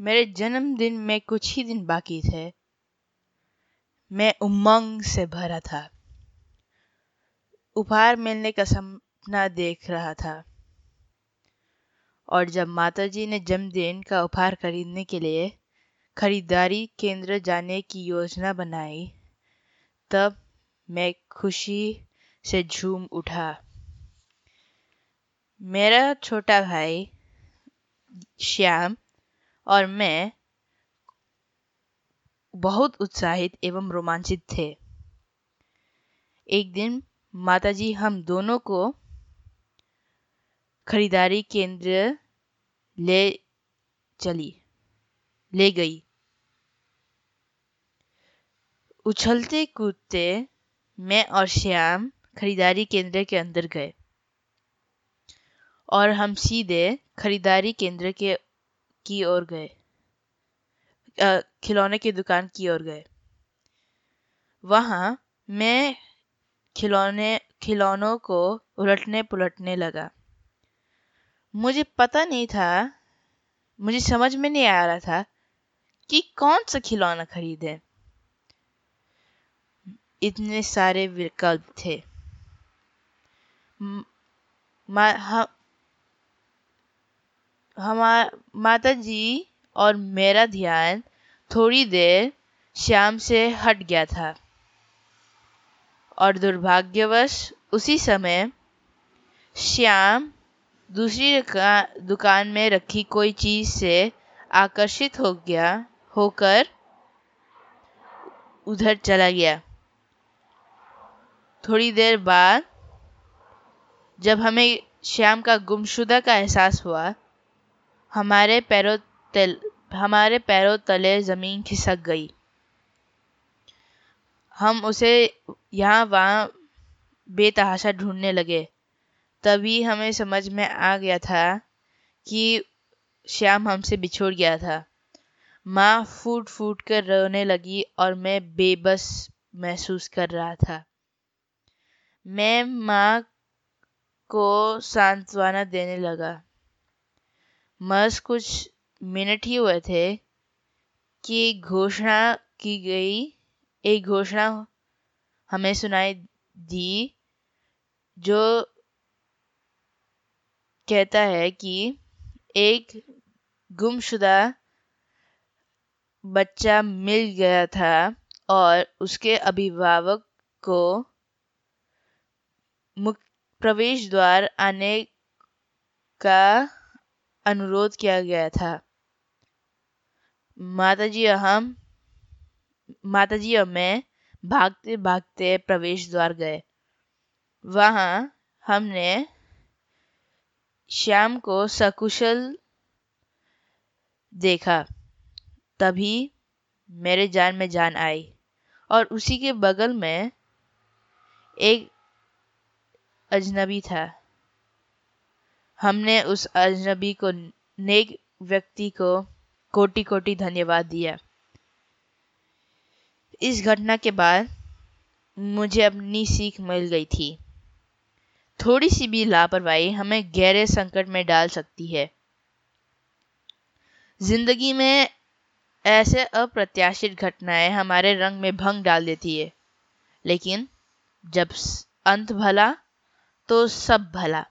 मेरे जन्मदिन में कुछ ही दिन बाकी थे। मैं उमंग से भरा था। उपहार मिलने का सपना देख रहा था। और जब माताजी ने जन्मदिन का उपहार खरीदने के लिए खरीदारी केंद्र जाने की योजना बनाई, तब मैं खुशी से झूम उठा। मेरा छोटा भाई श्याम और मैं बहुत उत्साहित एवं रोमांचित थे। एक दिन माताजी हम दोनों को खरीदारी केंद्र ले चली, ले गई। उछलते कूदते मैं और श्याम खरीदारी केंद्र के अंदर गए और हम सीधे खरीदारी केंद्र के की ओर गए। खिलौने की दुकान की ओर गए। वहाँ मैं खिलौने, खिलौनों को उलटने पुलटने लगा। मुझे पता नहीं था, मुझे समझ में नहीं आ रहा था कि कौन सा खिलौना खरीदे। इतने सारे विकल्प थे। हम हमार माता जी और मेरा ध्यान थोड़ी देर श्याम से हट गया था। और दुर्भाग्यवश उसी समय श्याम दूसरी दुकान में रखी कोई चीज़ से आकर्षित हो गया, होकर उधर चला गया। थोड़ी देर बाद जब हमें श्याम का गुमशुदा का एहसास हुआ हमारे पैरों तल, हमारे पैरों तले ज़मीन खिसक गई। हम उसे यहाँ वहाँ बेतहाशा ढूँढने लगे। तभी हमें समझ में आ गया था कि श्याम हमसे बिछोड़ गया था। माँ फूट फूट कर रोने लगी और मैं बेबस महसूस कर रहा था। मैं माँ को सांत्वना देने लगा। मस कुछ मिनट ही हुए थे कि घोषणा की गई। एक घोषणा हमें सुनाई दी, जो कहता है कि एक गुमशुदा बच्चा मिल गया था और उसके अभिभावक को प्रवेश द्वार आने का अनुरोध किया गया था। माताजी, हम, माताजी और मैं भागते भागते प्रवेश द्वार गए। वहाँ हमने श्याम को सकुशल देखा। तभी मेरे जान में जान आई और उसी के बगल में एक अजनबी था। हमने उस अजनबी को, नेक व्यक्ति को कोटि कोटि धन्यवाद दिया। इस घटना के बाद मुझे अपनी सीख मिल गई थी। थोड़ी सी भी लापरवाही हमें गहरे संकट में डाल सकती है। ज़िंदगी में ऐसे अप्रत्याशित घटनाएँ हमारे रंग में भंग डाल देती है, लेकिन जब अंत भला तो सब भला।